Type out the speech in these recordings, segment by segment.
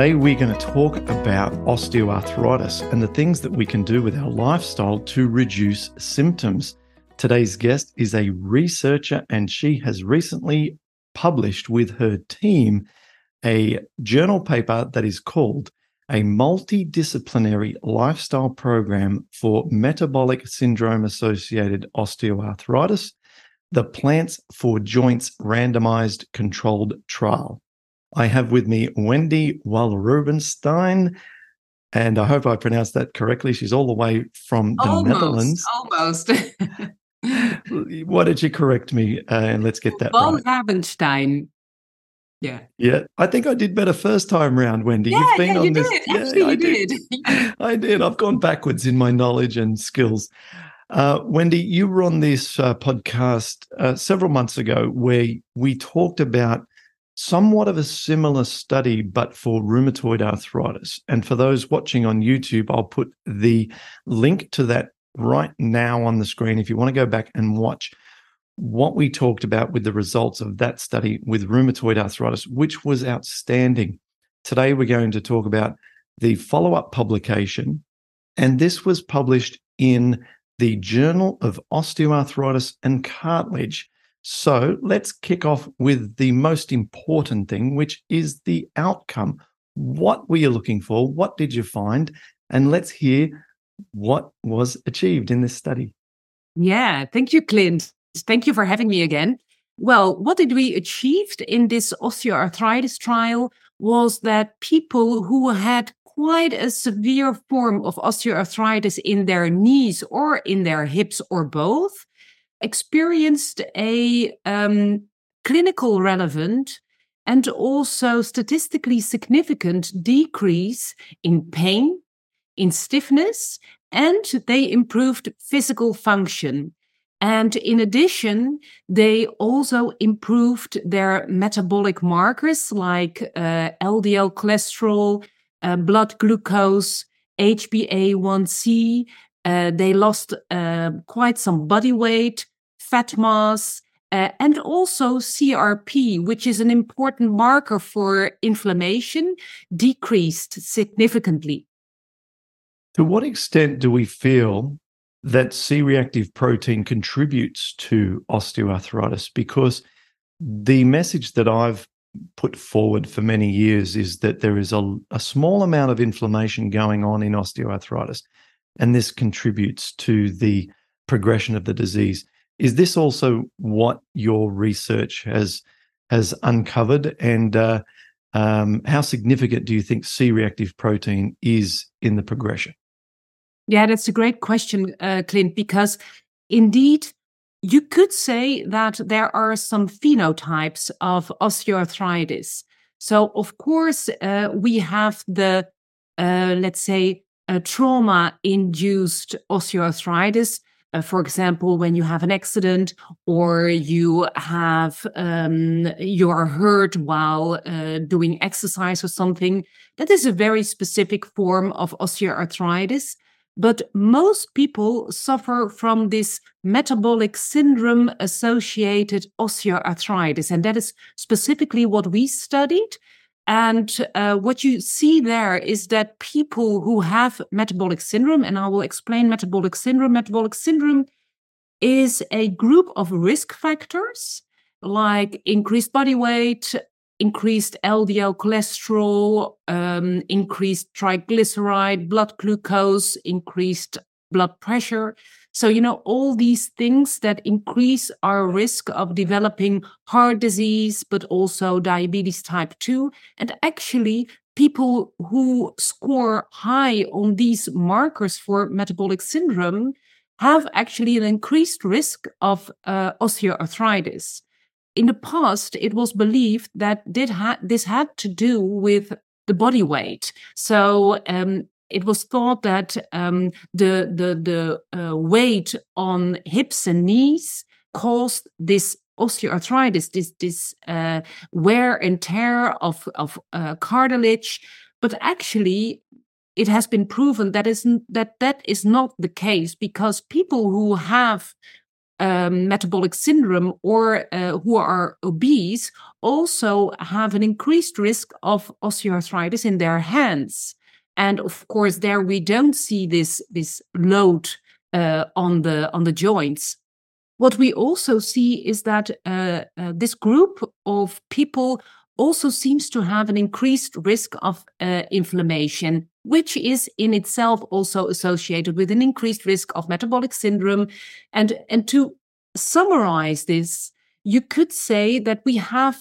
Today, we're going to talk about osteoarthritis and the things that we can do with our lifestyle to reduce symptoms. Today's guest is a researcher, and she has recently published with her team a journal paper that is called A Multidisciplinary Lifestyle Program for Metabolic Syndrome Associated Osteoarthritis The Plants for Joints Randomized Controlled Trial. I have with me Wendy Walrubenstein, and I hope I pronounced that correctly. She's all the way from the almost, Netherlands. Almost. Why did you correct me? Uh, and let's get that Von right. Rabenstein. Yeah. Yeah, I think I did better first time round, Wendy. Yeah, You've been yeah, on you this. did. Yeah, Actually, I you did. I did. I've gone backwards in my knowledge and skills. Uh, Wendy, you were on this uh, podcast uh, several months ago where we talked about somewhat of a similar study, but for rheumatoid arthritis. And for those watching on YouTube, I'll put the link to that right now on the screen if you want to go back and watch what we talked about with the results of that study with rheumatoid arthritis, which was outstanding. Today, we're going to talk about the follow up publication. And this was published in the Journal of Osteoarthritis and Cartilage. So let's kick off with the most important thing, which is the outcome. What were you looking for? What did you find? And let's hear what was achieved in this study. Yeah. Thank you, Clint. Thank you for having me again. Well, what did we achieve in this osteoarthritis trial was that people who had quite a severe form of osteoarthritis in their knees or in their hips or both experienced a um, clinical relevant and also statistically significant decrease in pain, in stiffness, and they improved physical function. And in addition, they also improved their metabolic markers like uh, LDL cholesterol, uh, blood glucose, HbA1c. Uh, they lost uh, quite some body weight, fat mass, uh, and also CRP, which is an important marker for inflammation, decreased significantly. To what extent do we feel that C reactive protein contributes to osteoarthritis? Because the message that I've put forward for many years is that there is a, a small amount of inflammation going on in osteoarthritis, and this contributes to the progression of the disease. Is this also what your research has has uncovered, and uh, um, how significant do you think C-reactive protein is in the progression? Yeah, that's a great question, uh, Clint, because indeed, you could say that there are some phenotypes of osteoarthritis. So, of course, uh, we have the, uh, let's say, trauma induced osteoarthritis. Uh, for example, when you have an accident or you have um, you are hurt while uh, doing exercise or something, that is a very specific form of osteoarthritis. But most people suffer from this metabolic syndrome associated osteoarthritis. And that is specifically what we studied. And uh, what you see there is that people who have metabolic syndrome, and I will explain metabolic syndrome, metabolic syndrome is a group of risk factors like increased body weight, increased LDL cholesterol, um, increased triglyceride, blood glucose, increased blood pressure. So, you know, all these things that increase our risk of developing heart disease, but also diabetes type 2. And actually, people who score high on these markers for metabolic syndrome have actually an increased risk of uh, osteoarthritis. in the past, it was believed that this had to do with the body weight. So um, it was thought that um, the the the uh, weight on hips and knees caused this osteoarthritis, this this uh, wear and tear of of uh, cartilage. But actually, it has been proven that is that that is not the case because people who have um, metabolic syndrome or uh, who are obese also have an increased risk of osteoarthritis in their hands. And of course, there we don't see this this load uh, on the on the joints. What we also see is that uh, uh this group of people also seems to have an increased risk of uh, inflammation, which is in itself also associated with an increased risk of metabolic syndrome. And, and to summarize this, you could say that we have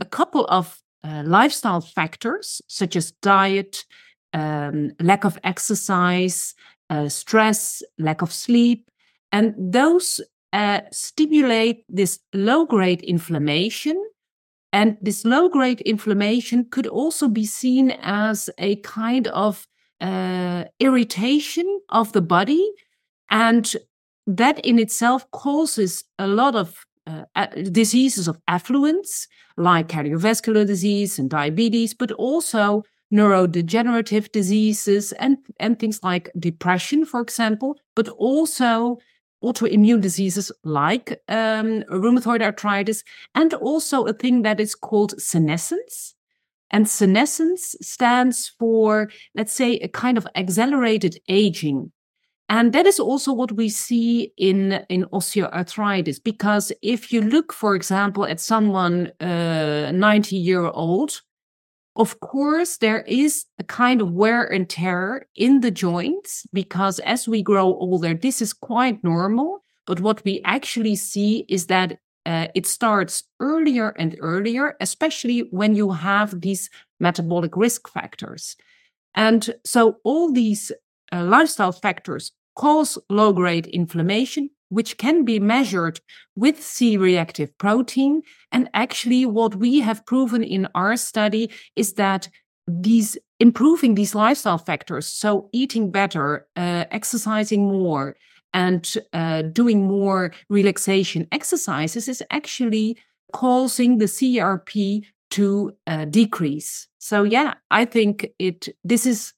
a couple of uh, lifestyle factors, such as diet, um, lack of exercise, uh, stress, lack of sleep, and those uh, stimulate this low grade inflammation and this low grade inflammation could also be seen as a kind of uh, irritation of the body. And that in itself causes a lot of uh, diseases of affluence, like cardiovascular disease and diabetes, but also neurodegenerative diseases and, and things like depression, for example, but also autoimmune diseases like um, rheumatoid arthritis, and also a thing that is called senescence. And senescence stands for, let's say, a kind of accelerated aging. And that is also what we see in, in osteoarthritis, because if you look, for example, at someone uh, 90 year old, of course, there is a kind of wear and tear in the joints because as we grow older, this is quite normal. But what we actually see is that uh, it starts earlier and earlier, especially when you have these metabolic risk factors. And so all these uh, lifestyle factors cause low grade inflammation, which can be measured with C reactive protein. And actually, what we have proven in our study is that these improving these lifestyle factors, so eating better, uh, exercising more, and uh, doing more relaxation exercises is actually causing the CRP to uh, decrease. So yeah, I think it. This is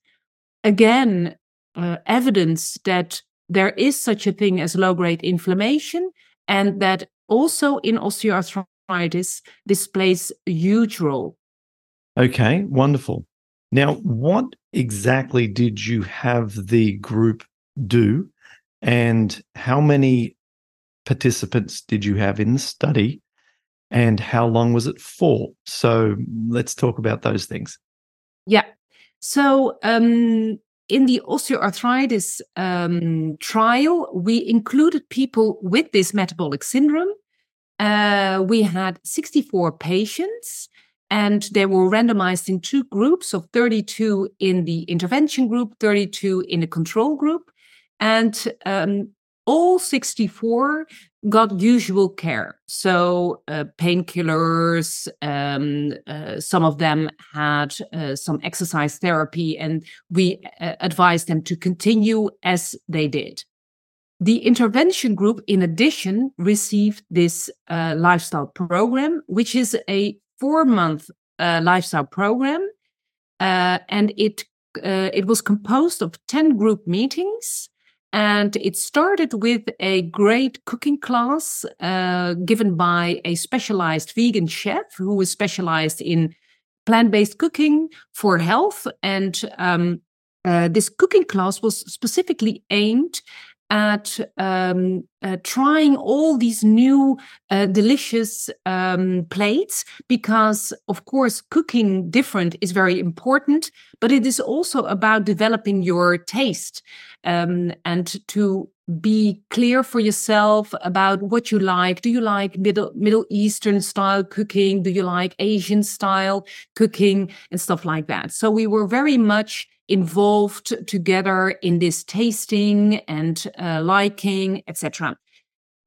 again uh, evidence that there is such a thing as low grade inflammation, and that also in osteoarthritis, this plays a huge role. Okay, wonderful. Now, what exactly did you have the group do, and how many participants did you have in the study, and how long was it for? So, let's talk about those things. Yeah. So, um, in the osteoarthritis um, trial, we included people with this metabolic syndrome. Uh, we had 64 patients, and they were randomized in two groups of 32 in the intervention group, 32 in the control group. And um, all 64 got usual care. So uh, painkillers, um, uh, some of them had uh, some exercise therapy, and we uh, advised them to continue as they did. The intervention group, in addition, received this uh, lifestyle program, which is a four month uh, lifestyle program. and it it was composed of 10 group meetings and it started with a great cooking class uh, given by a specialized vegan chef who was specialized in plant based cooking for health. And um, uh, this cooking class was specifically aimed at um, uh, trying all these new uh, delicious um, plates because, of course, cooking different is very important, but it is also about developing your taste um, and to be clear for yourself about what you like. Do you like Middle Middle Eastern style cooking? Do you like Asian style cooking and stuff like that? So we were very much involved together in this tasting and uh, liking, etc.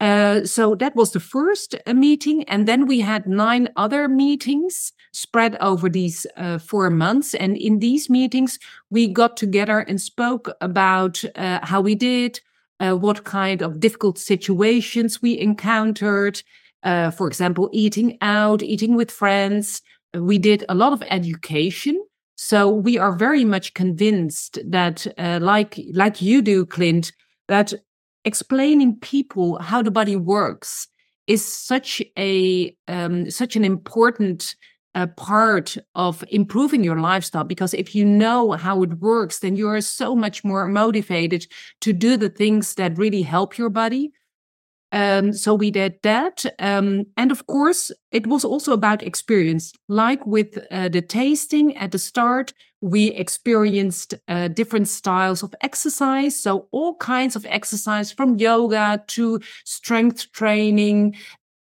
Uh, so that was the first uh, meeting. And then we had nine other meetings spread over these uh, four months. And in these meetings, we got together and spoke about uh, how we did, uh, what kind of difficult situations we encountered. Uh, for example, eating out, eating with friends. We did a lot of education. So we are very much convinced that, like like you do, Clint, that explaining people how the body works is such a um, such an important uh, part of improving your lifestyle because if you know how it works then you are so much more motivated to do the things that really help your body um, so we did that. Um, and of course, it was also about experience. Like with uh, the tasting at the start, we experienced uh, different styles of exercise. So all kinds of exercise from yoga to strength training.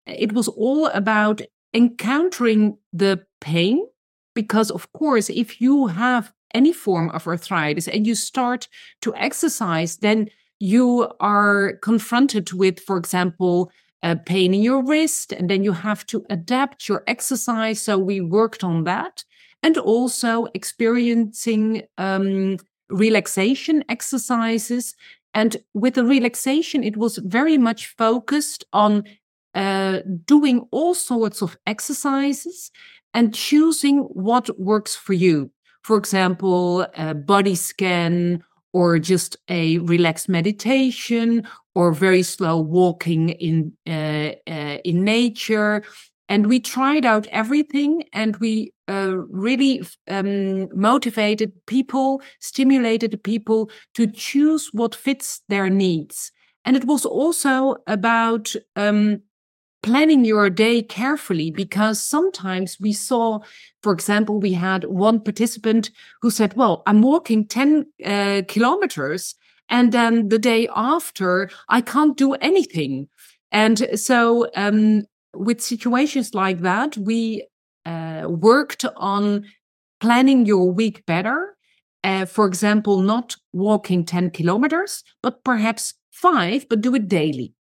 It was all about encountering the pain. Because of course, if you have any form of arthritis and you start to exercise, then you are confronted with, for example, a pain in your wrist, and then you have to adapt your exercise. So we worked on that. And also experiencing um, relaxation exercises. And with the relaxation, it was very much focused on uh, doing all sorts of exercises and choosing what works for you. For example, a body scan or just a relaxed meditation or very slow walking in uh, uh, in nature. And we tried out everything and we uh, really um, motivated people stimulated people to choose what fits their needs. And it was also about um, planning your day carefully because sometimes we saw, for example, we had one participant who said, Well, I'm walking 10 uh, kilometers. And then the day after, I can't do anything. And so, um, with situations like that, we uh, worked on planning your week better. Uh, for example, not walking 10 kilometers, but perhaps five, but do it daily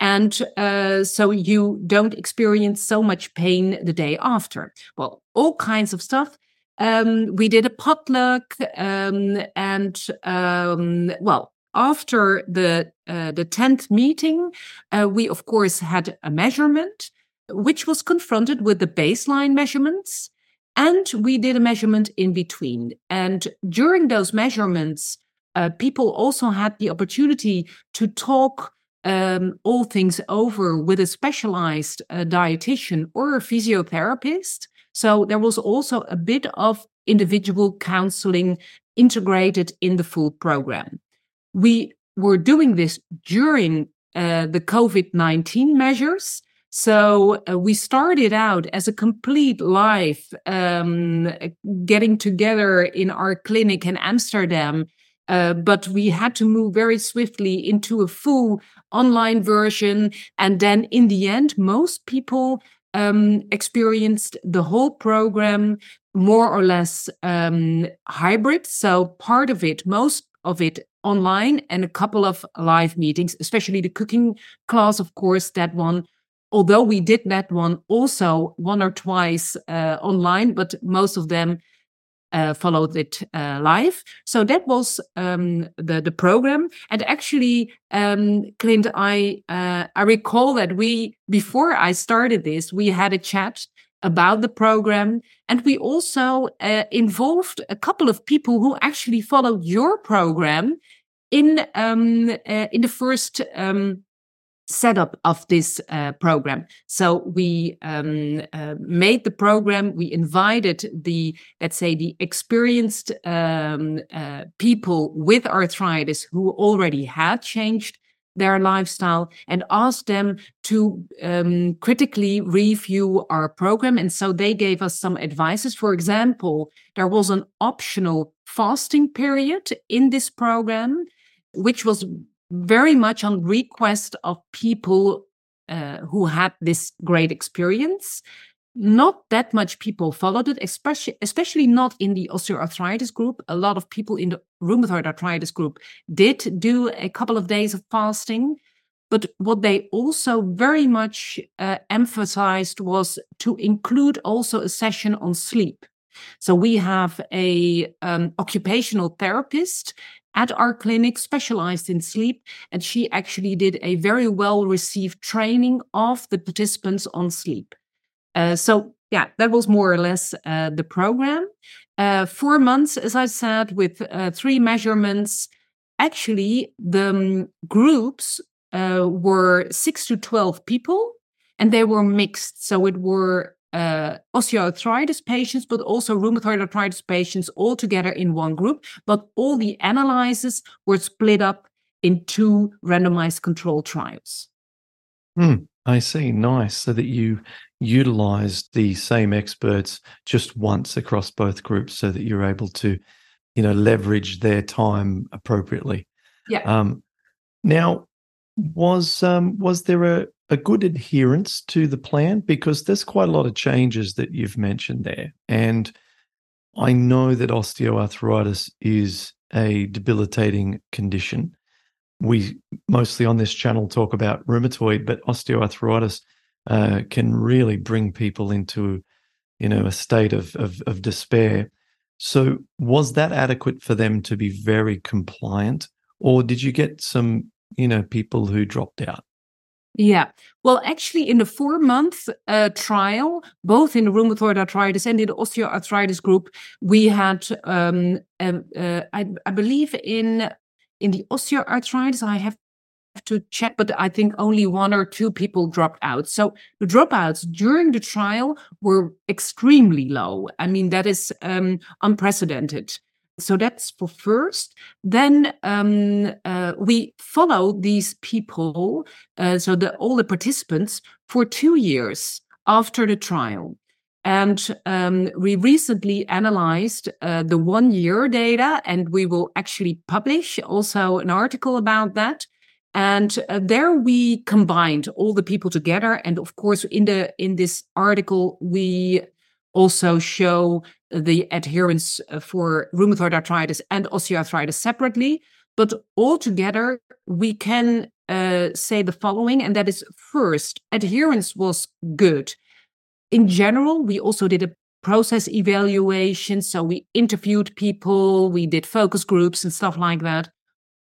and uh, so you don't experience so much pain the day after. Well, all kinds of stuff. Um, we did a potluck, um, and um, well, after the uh, the tenth meeting, uh, we of course had a measurement, which was confronted with the baseline measurements, and we did a measurement in between. And during those measurements, uh, people also had the opportunity to talk um, all things over with a specialized uh, dietitian or a physiotherapist. So there was also a bit of individual counseling integrated in the full program. We were doing this during uh, the COVID 19 measures. So uh, we started out as a complete live um, getting together in our clinic in Amsterdam uh, but we had to move very swiftly into a full online version. And then in the end, most people um, experienced the whole program more or less um, hybrid. So part of it, most of it online and a couple of live meetings, especially the cooking class, of course, that one. Although we did that one also one or twice uh, online, but most of them uh, followed it uh, live. So that was um, the the program. And actually, um, Clint, I uh, I recall that we before I started this, we had a chat about the program, and we also uh, involved a couple of people who actually followed your program in um, uh, in the first. Um, setup of this uh, program. So we um, uh, made the program. We invited the, let's say, the experienced um, uh, people with arthritis who already had changed their lifestyle and asked them to um, critically review our program. And so they gave us some advices. For example, there was an optional fasting period in this program, which was very much on request of people uh, who had this great experience. Not that much people followed it, especially especially not in the osteoarthritis group. A lot of people in the rheumatoid arthritis group did do a couple of days of fasting, But what they also very much uh, emphasized was to include also a session on sleep. So we have a um, occupational therapist at our clinic specialized in sleep, and she actually did a very well received training of the participants on sleep. Uh, so yeah, that was more or less uh, the program. Uh, four months, as I said, with uh, three measurements. Actually, the um, groups uh, were six to 12 people and they were mixed. So it were uh, osteoarthritis patients, but also rheumatoid arthritis patients all together in one group. But all the analyses were split up in two randomized control trials. Hmm, I see. Nice. So that you utilized the same experts just once across both groups so that you're able to, you know, leverage their time appropriately. Yeah. Um, now, was um, was there a, a good adherence to the plan? Because there's quite a lot of changes that you've mentioned there. And I know that osteoarthritis is a debilitating condition. We mostly on this channel talk about rheumatoid, but osteoarthritis uh, can really bring people into, you know, a state of, of, of despair. So, was that adequate for them to be very compliant, or did you get some, you know, people who dropped out? Yeah. Well, actually, in the four month uh, trial, both in the rheumatoid arthritis and in the osteoarthritis group, we had, um, uh, uh, I, I, believe, in in the osteoarthritis, I have to check, but I think only one or two people dropped out. So the dropouts during the trial were extremely low. I mean, that is um, unprecedented. So that's for first. Then um, uh, we follow these people, uh, so the, all the participants, for two years after the trial. And um, we recently analyzed uh, the one year data, and we will actually publish also an article about that. And uh, there we combined all the people together. And of course, in the in this article, we also show the adherence uh, for rheumatoid arthritis and osteoarthritis separately. But altogether, we can uh, say the following, and that is first, adherence was good. In general, we also did a process evaluation. So we interviewed people, we did focus groups and stuff like that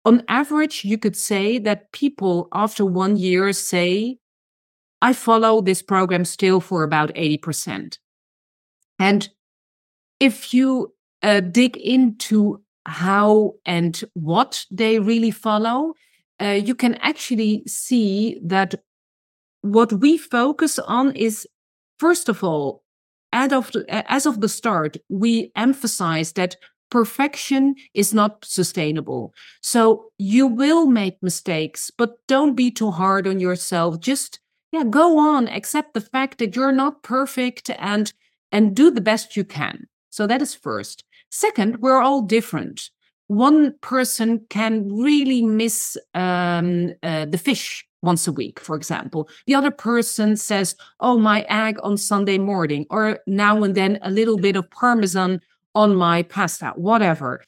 on average, you could say that people after one year say, I follow this program still for about 80%. And if you uh, dig into how and what they really follow, uh, you can actually see that what we focus on is, first of all, as of the, as of the start, we emphasize that perfection is not sustainable. So you will make mistakes, but don't be too hard on yourself. Just yeah, go on, accept the fact that you're not perfect and and do the best you can. So that is first. Second, we're all different. One person can really miss um, uh, the fish once a week, for example. The other person says, Oh, my egg on Sunday morning, or now and then a little bit of Parmesan on my pasta, whatever.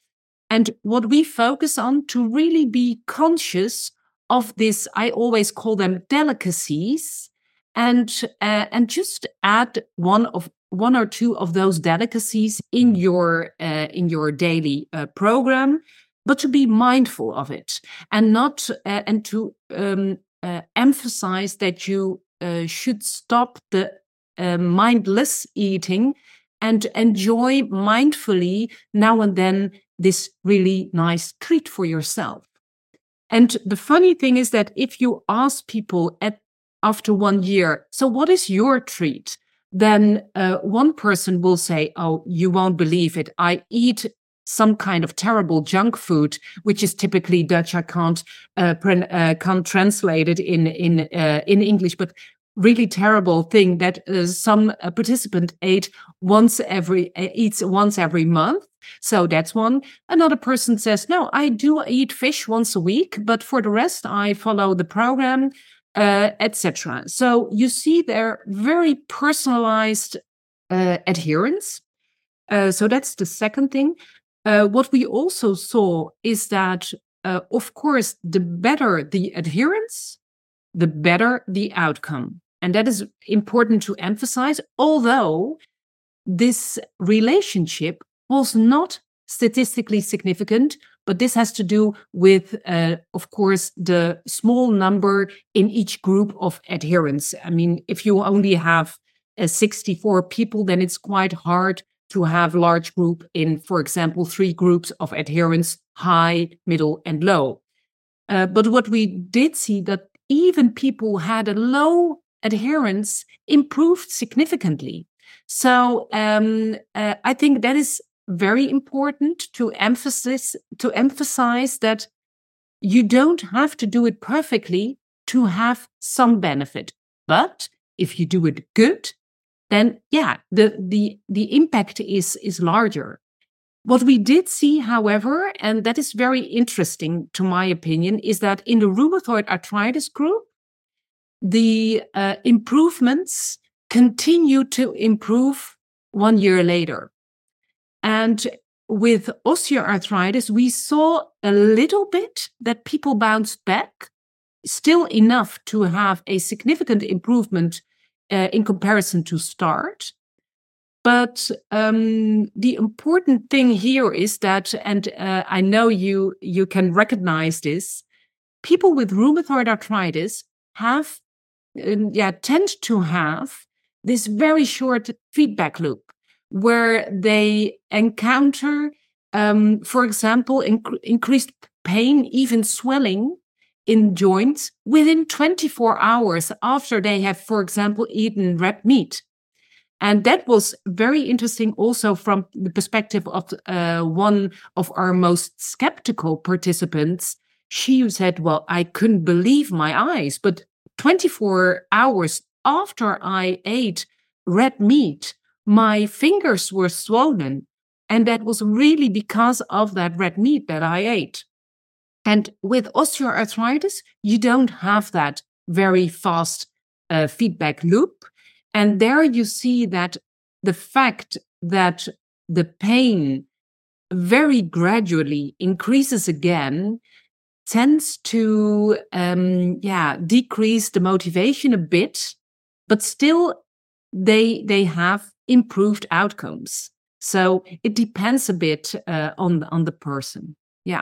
And what we focus on to really be conscious of this, I always call them delicacies, and uh, and just add one of one or two of those delicacies in your uh, in your daily uh, program, but to be mindful of it and not uh, and to um, uh, emphasize that you uh, should stop the mindless eating and enjoy mindfully now and then this really nice treat for yourself. And the funny thing is that if you ask people at after one year, so what is your treat? Then uh, one person will say, "Oh, you won't believe it. I eat some kind of terrible junk food, which is typically Dutch. I can't uh, uh, can't translate it in in uh, in English, but really terrible thing that uh, some uh, participant ate once every eats once every month so that's one another person says no i do eat fish once a week but for the rest i follow the program uh, etc so you see they're very personalized uh, adherence. Uh, so that's the second thing. What we also saw is that of course the better the adherence the better the outcome. And that is important to emphasize, although this relationship was not statistically significant, but this has to do with, uh, of course, the small number in each group of adherents. I mean, if you only have uh, 64 people, then it's quite hard to have large group in, for example, three groups of adherents, high, middle, and low. Uh, but what we did see that even people had a low adherence improved significantly. So um, uh, I think that is very important to emphasize to emphasize that you don't have to do it perfectly to have some benefit. But if you do it good, then yeah, the the the impact is is larger. What we did see, however, and that is very interesting to my opinion, is that in the rheumatoid arthritis group, the uh, improvements continue to improve one year later. And with osteoarthritis, we saw a little bit that people bounced back, still enough to have a significant improvement uh, in comparison to start. But um, the important thing here is that, and uh, I know you you can recognize this. People with rheumatoid arthritis have, uh, yeah, tend to have this very short feedback loop where they encounter, um, for example, inc- increased pain, even swelling in joints within 24 hours after they have, for example, eaten red meat. And that was very interesting also from the perspective of uh, one of our most skeptical participants. She said, Well, I couldn't believe my eyes, but 24 hours after I ate red meat, my fingers were swollen. And that was really because of that red meat that I ate. And with osteoarthritis, you don't have that very fast uh, feedback loop. And there you see that the fact that the pain very gradually increases again tends to um, yeah decrease the motivation a bit but still they they have improved outcomes. So it depends a bit uh, on on the person. Yeah.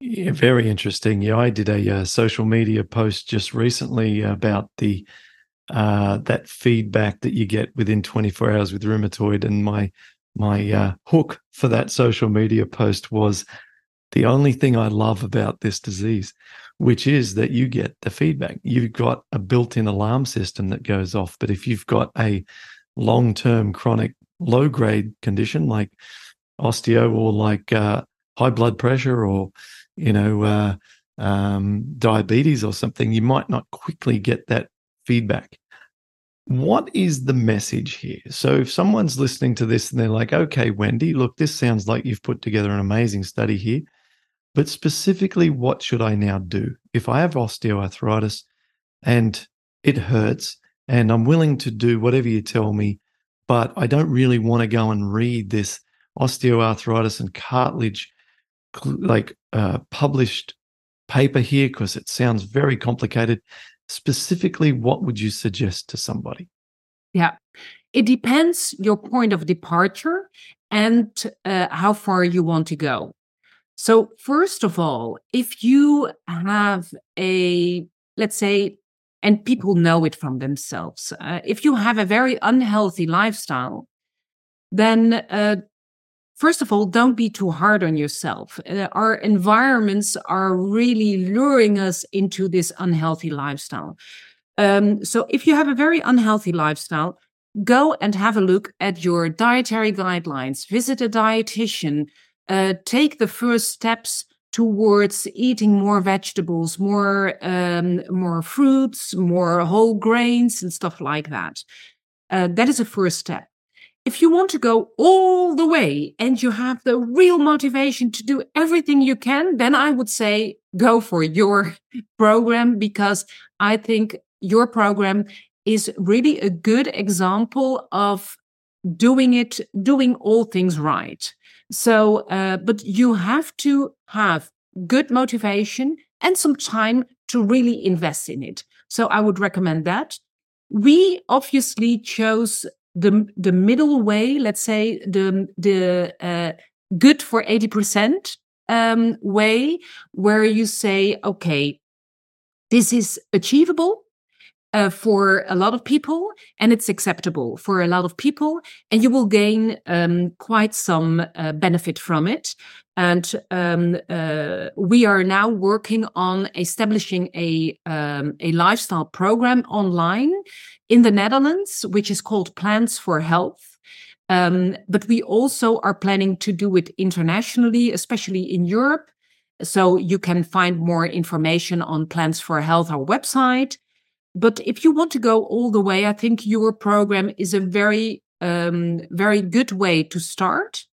Yeah, very interesting. Yeah, I did a uh, social media post just recently about the uh, that feedback that you get within 24 hours with rheumatoid, and my my uh, hook for that social media post was the only thing I love about this disease, which is that you get the feedback. You've got a built-in alarm system that goes off, but if you've got a long term chronic low grade condition like osteo or like uh, high blood pressure or, you know, uh, um, diabetes or something, you might not quickly get that feedback. What is the message here? So, if someone's listening to this and they're like, okay, Wendy, look, this sounds like you've put together an amazing study here, but specifically, what should I now do? If I have osteoarthritis and it hurts and I'm willing to do whatever you tell me, but I don't really want to go and read this osteoarthritis and cartilage like uh, published paper here because it sounds very complicated. Specifically, what would you suggest to somebody? Yeah, it depends your point of departure and uh, how far you want to go. So, first of all, if you have a, let's say, and people know it from themselves. Uh, if you have a very unhealthy lifestyle, then uh, first of all, don't be too hard on yourself. Uh, our environments are really luring us into this unhealthy lifestyle. Um, so if you have a very unhealthy lifestyle, go and have a look at your dietary guidelines, visit a dietitian, uh, take the first steps towards eating more vegetables, more um, more fruits, more whole grains, and stuff like that. Uh, that is a first step. If you want to go all the way and you have the real motivation to do everything you can, then I would say go for your program because I think your program is really a good example of doing it, doing all things right. So, uh, but you have to have good motivation and some time to really invest in it. So I would recommend that. We obviously chose the the middle way. Let's say the the uh, good for eighty percent um, way, where you say, okay, this is achievable uh, for a lot of people and it's acceptable for a lot of people and you will gain um, quite some uh, benefit from it. And um, uh, we are now working on establishing a um, a lifestyle program online in the Netherlands which is called Plants for Health. Um, but we also are planning to do it internationally especially in Europe. So you can find more information on Plants for Health our website but if you want to go all the way, I think your program is a very, um, very good way to start.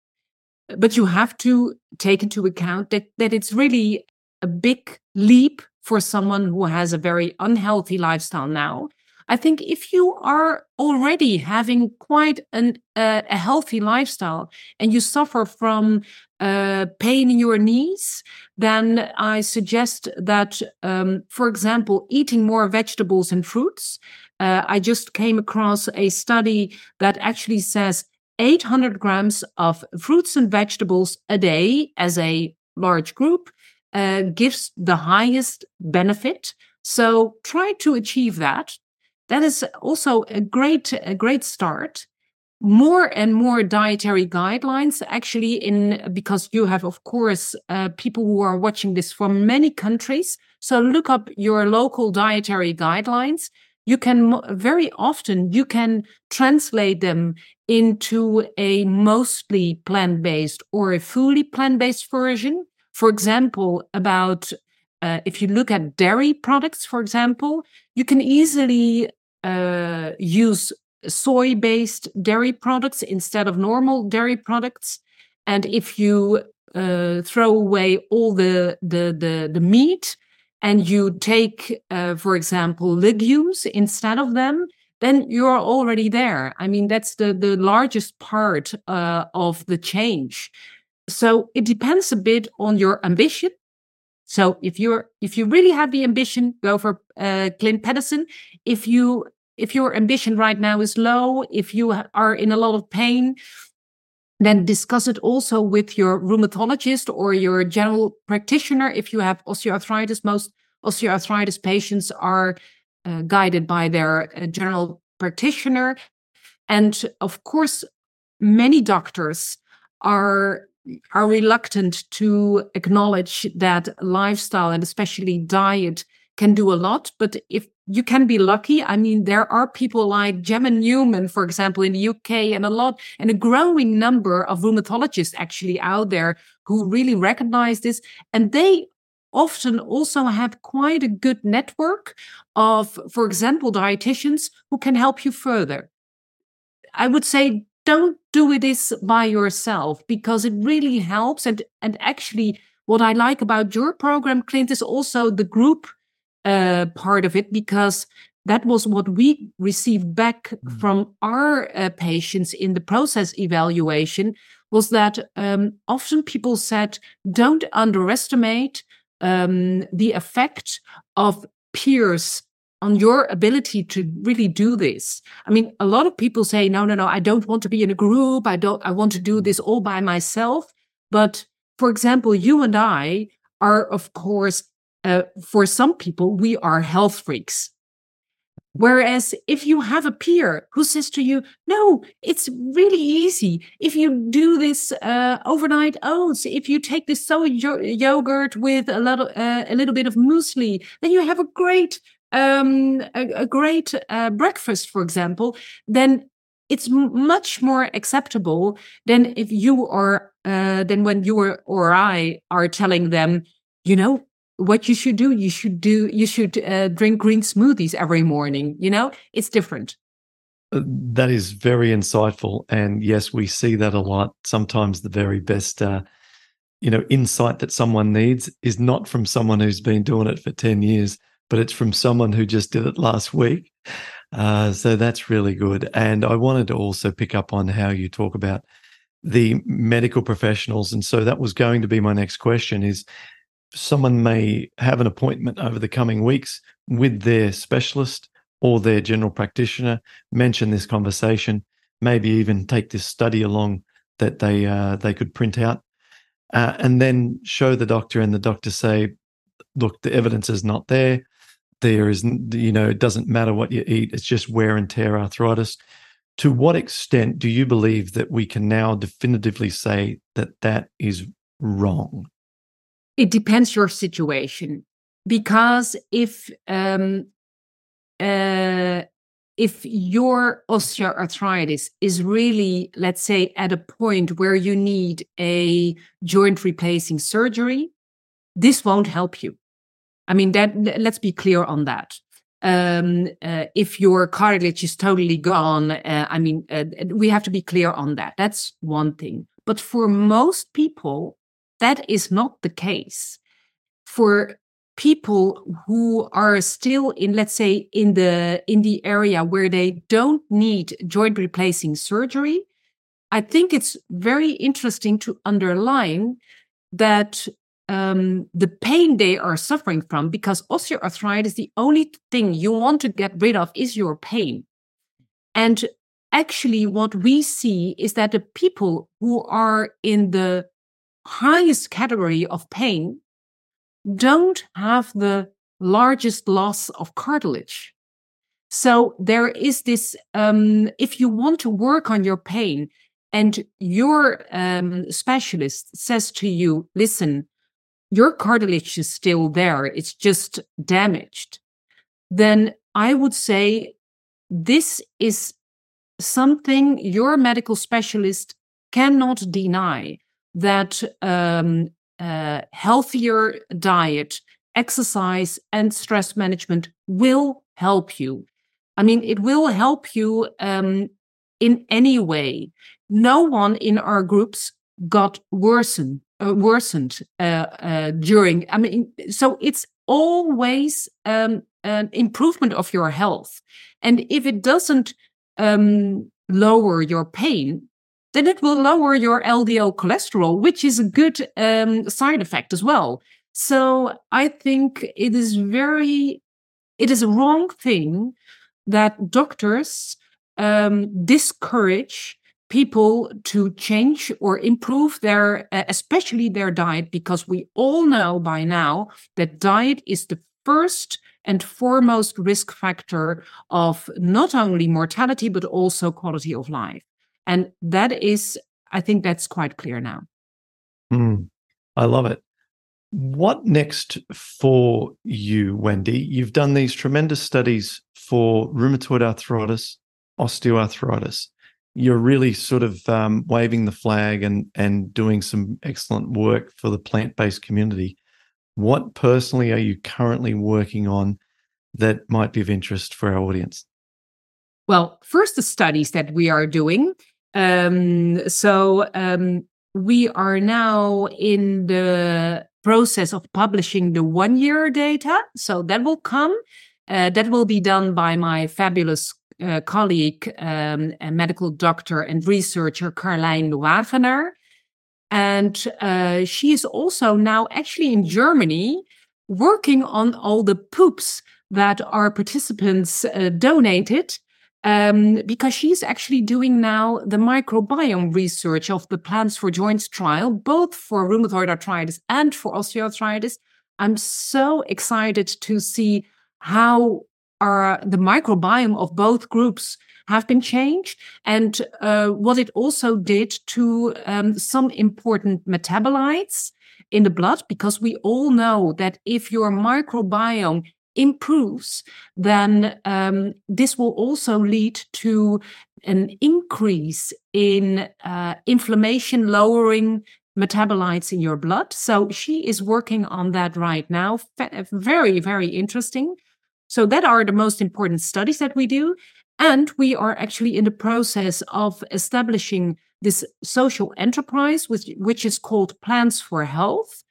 But you have to take into account that, that it's really a big leap for someone who has a very unhealthy lifestyle now. I think if you are already having quite an, uh, a healthy lifestyle and you suffer from uh, pain in your knees, then I suggest that, um, for example, eating more vegetables and fruits. Uh, I just came across a study that actually says 800 grams of fruits and vegetables a day as a large group uh, gives the highest benefit. So try to achieve that. That is also a great, a great start. More and more dietary guidelines actually in because you have of course uh, people who are watching this from many countries. So look up your local dietary guidelines. You can very often you can translate them into a mostly plant-based or a fully plant-based version. For example about uh, if you look at dairy products for example you can easily uh, use soy based dairy products instead of normal dairy products. And if you uh, throw away all the, the, the, the meat and you take, uh, for example, legumes instead of them, then you're already there. I mean, that's the, the largest part uh, of the change. So it depends a bit on your ambition. So if you're if you really have the ambition, go for uh, Clint Paddison. If you if your ambition right now is low, if you are in a lot of pain, then discuss it also with your rheumatologist or your general practitioner. If you have osteoarthritis, most osteoarthritis patients are uh, guided by their uh, general practitioner. And of course, many doctors are are reluctant to acknowledge that lifestyle and especially diet can do a lot. But if you can be lucky. I mean, there are people like Gemma Newman, for example, in the UK and a lot and a growing number of rheumatologists actually out there who really recognize this. And they often also have quite a good network of, for example, dietitians who can help you further. I would say don't do this by yourself because it really helps. And, and actually, what I like about your program, Clint, is also the group uh, part of it because that was what we received back mm. from our uh, patients in the process evaluation was that um, often people said don't underestimate um, the effect of peers on your ability to really do this i mean a lot of people say no no no i don't want to be in a group i don't i want to do this all by myself but for example you and i are of course uh, for some people, we are health freaks. Whereas if you have a peer who says to you, no, it's really easy. If you do this uh, overnight oats, if you take this soy yogurt with a little, uh, a little bit of muesli, then you have a great, um, a, a great uh, breakfast, for example, then it's much more acceptable than if you are, uh, than when you or, or I are telling them, you know, what you should do. You should do you should uh, drink green smoothies every morning you know? It's different. Uh, that is very insightful and yes we see that a lot. Sometimes the very best uh, you know insight that someone needs is not from someone who's been doing it for 10 years but it's from someone who just did it last week. Uh, so that's really good. And i wanted to also pick up on how you talk about the medical professionals. And so that was going to be my next question is someone may have an appointment over the coming weeks with their specialist or their general practitioner, mention this conversation, maybe even take this study along that they uh, they could print out, uh, and then show the doctor, and the doctor say, "Look, the evidence is not there. There is, you know, it doesn't matter what you eat; it's just wear and tear arthritis." To what extent do you believe that we can now definitively say that that is wrong? It depends your situation, because if um, uh, if your osteoarthritis is really, let's say, at a point where you need a joint replacing surgery, this won't help you. I mean, that let's be clear on that. Um, uh, if your cartilage is totally gone, uh, I mean, uh, we have to be clear on that. That's one thing. But for most people, that is not the case. For people who are still in let's say in the in the area where they don't need joint replacing surgery i think it's very interesting to underline that um, the pain they are suffering from because osteoarthritis the only thing you want to get rid of is your pain and actually what we see is that the people who are in the highest category of pain don't have the largest loss of cartilage. So there is this, um, if you want to work on your pain and your um, specialist says to you, listen, your cartilage is still there, it's just damaged, then I would say this is something your medical specialist cannot deny that um, uh, healthier diet, exercise, and stress management will help you. I mean, it will help you um, in any way. No one in our groups got worsened, uh, worsened uh, uh, during. I mean, so it's always um, an improvement of your health, and if it doesn't um, lower your pain, then it will lower your LDL cholesterol, which is a good um, side effect as well. So I think it is very, it is a wrong thing that doctors um, discourage people to change or improve their, uh, especially their diet, because we all know by now that diet is the first and foremost risk factor of not only mortality, but also quality of life. And that is, I think that's quite clear now. Mm, I love it. What next for you, Wendy? You've done these tremendous studies for rheumatoid arthritis, osteoarthritis. You're really sort of um, waving the flag and and doing some excellent work for the plant based community. What personally are you currently working on that might be of interest for our audience? Well, first, the studies that we are doing um, so um, we are now in the process of publishing the one year data. So that will come. Uh, that will be done by my fabulous uh, colleague, um, medical doctor and researcher Carlijn Wagenaar. And uh, she is also now actually in Germany working on all the poops that our participants uh, donated um, because she's actually doing now the microbiome research of the Plants for Joints trial, both for rheumatoid arthritis and for osteoarthritis. I'm so excited to see how our, the microbiome of both groups have been changed and uh, what it also did to um, some important metabolites in the blood, because we all know that if your microbiome improves, then um, this will also lead to an increase in uh, inflammation lowering metabolites in your blood. So she is working on that right now. Very, very interesting. So that are the most important studies that we do. And we are actually in the process of establishing this social enterprise, which, which is called Plants for Health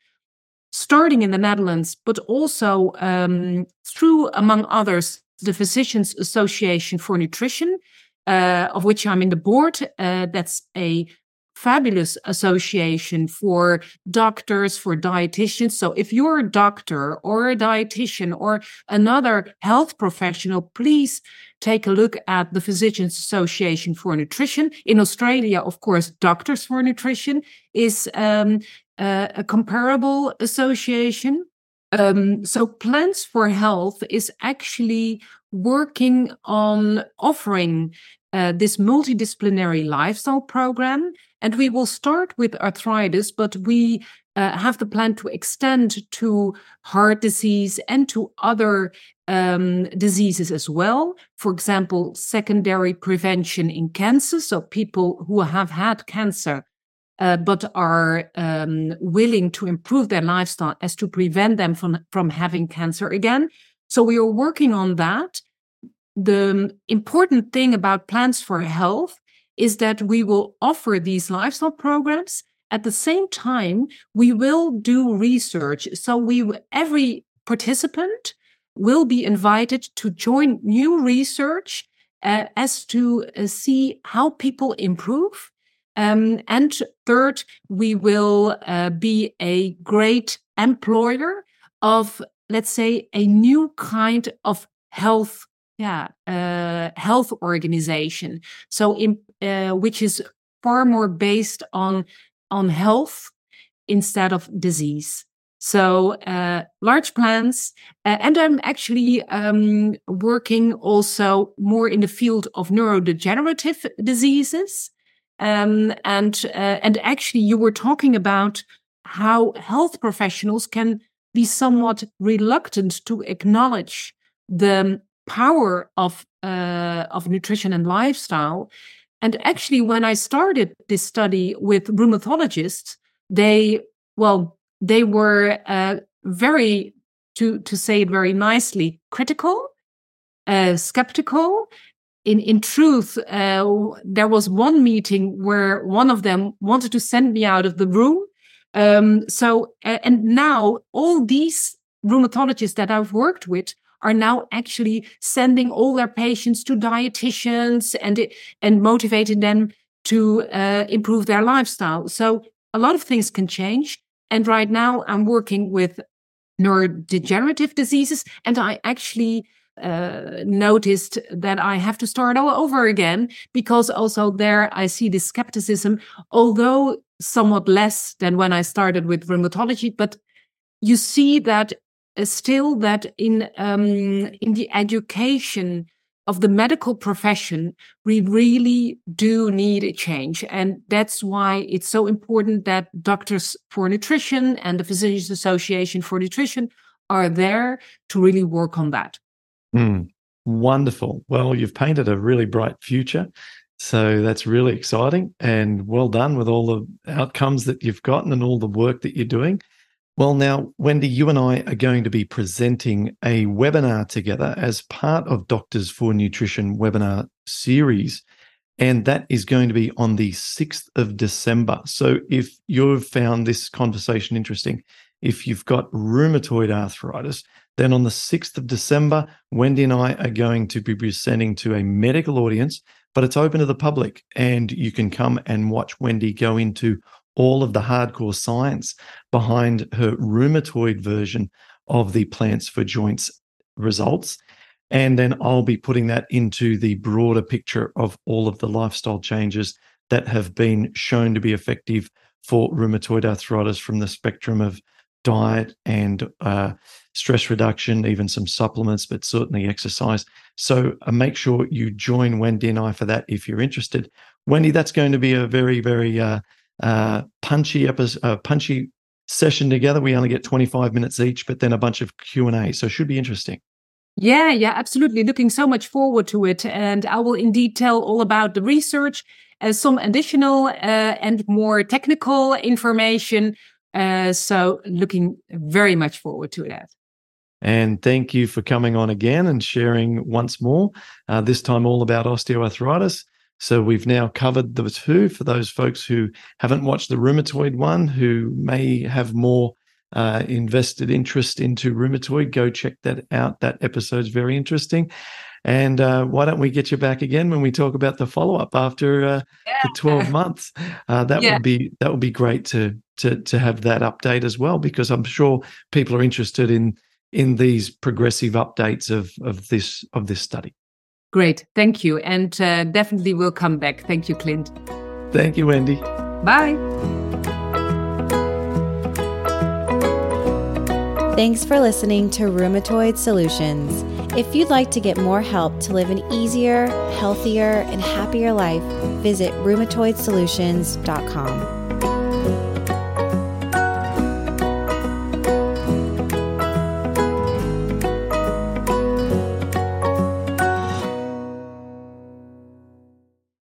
starting in the Netherlands, but also um, through, among others, the Physicians Association for Nutrition, uh, of which I'm in the board. Uh, that's a fabulous association for doctors, for dietitians. So if you're a doctor or a dietitian or another health professional, please take a look at the Physicians Association for Nutrition. In Australia, of course, Doctors for Nutrition is um, a comparable association. Um, so Plants for Health is actually working on offering uh, this multidisciplinary lifestyle program. And we will start with arthritis, but we uh, have the plan to extend to heart disease and to other um, diseases as well. For example, secondary prevention in cancer. So people who have had cancer uh, but are um, willing to improve their lifestyle as to prevent them from, from having cancer again. So we are working on that the important thing about Plants for Health is that we will offer these lifestyle programs. At the same time, we will do research. So we, every participant will be invited to join new research uh, as to uh, see how people improve. Um, and third, we will uh, be a great employer of, let's say, a new kind of health yeah uh, health organization. So in, uh, which is far more based on on health instead of disease. So uh, large plans and i'm actually um, working also more in the field of neurodegenerative diseases. Um, and uh, and actually you were talking about how health professionals can be somewhat reluctant to acknowledge the power of uh, of nutrition and lifestyle. And actually, when I started this study with rheumatologists, they well they were uh, very to to say it very nicely critical, uh, skeptical. In in truth, uh, there was one meeting where one of them wanted to send me out of the room. Um, so and now all these rheumatologists that I've worked with are now actually sending all their patients to dietitians and and motivating them to uh, improve their lifestyle. So a lot of things can change. And right now, I'm working with neurodegenerative diseases, and I actually uh, noticed that I have to start all over again because also there I see this skepticism, although somewhat less than when I started with rheumatology. But you see that still that in um, in the education of the medical profession, we really do need a change. And that's why it's so important that Doctors for Nutrition and the Physicians Association for Nutrition are there to really work on that. Mm, wonderful. Well, you've painted a really bright future. So that's really exciting and well done with all the outcomes that you've gotten and all the work that you're doing. Well, now, Wendy, you and I are going to be presenting a webinar together as part of Doctors for Nutrition webinar series. And that is going to be on the 6th of December. So if you've found this conversation interesting, if you've got rheumatoid arthritis, then on the 6th of December, Wendy and I are going to be presenting to a medical audience, but it's open to the public. And you can come and watch Wendy go into all of the hardcore science behind her rheumatoid version of the plants for joints results. And then I'll be putting that into the broader picture of all of the lifestyle changes that have been shown to be effective for rheumatoid arthritis from the spectrum of diet and uh, stress reduction, even some supplements, but certainly exercise. So uh, make sure you join Wendy and I for that if you're interested. Wendy, that's going to be a very, very uh, uh, punchy episode, uh, punchy session together. We only get 25 minutes each, but then a bunch of Q and A. So it should be interesting. Yeah, yeah, absolutely. Looking so much forward to it. And I will indeed tell all about the research, uh, some additional uh, and more technical information. Uh, so looking very much forward to that. And thank you for coming on again and sharing once more, uh, this time all about osteoarthritis. So we've now covered the two for those folks who haven't watched the rheumatoid one, who may have more uh, invested interest into rheumatoid. Go check that out. That episode's very interesting. And uh, why don't we get you back again when we talk about the follow up after uh, yeah. the twelve months? Uh, that yeah. would be that would be great to to to have that update as well, because I'm sure people are interested in in these progressive updates of of this of this study. Great, thank you, and uh, definitely we'll come back. Thank you, Clint. Thank you, Wendy. Bye. Thanks for listening to Rheumatoid Solutions. If you'd like to get more help to live an easier, healthier, and happier life, visit rheumatoidsolutions.com.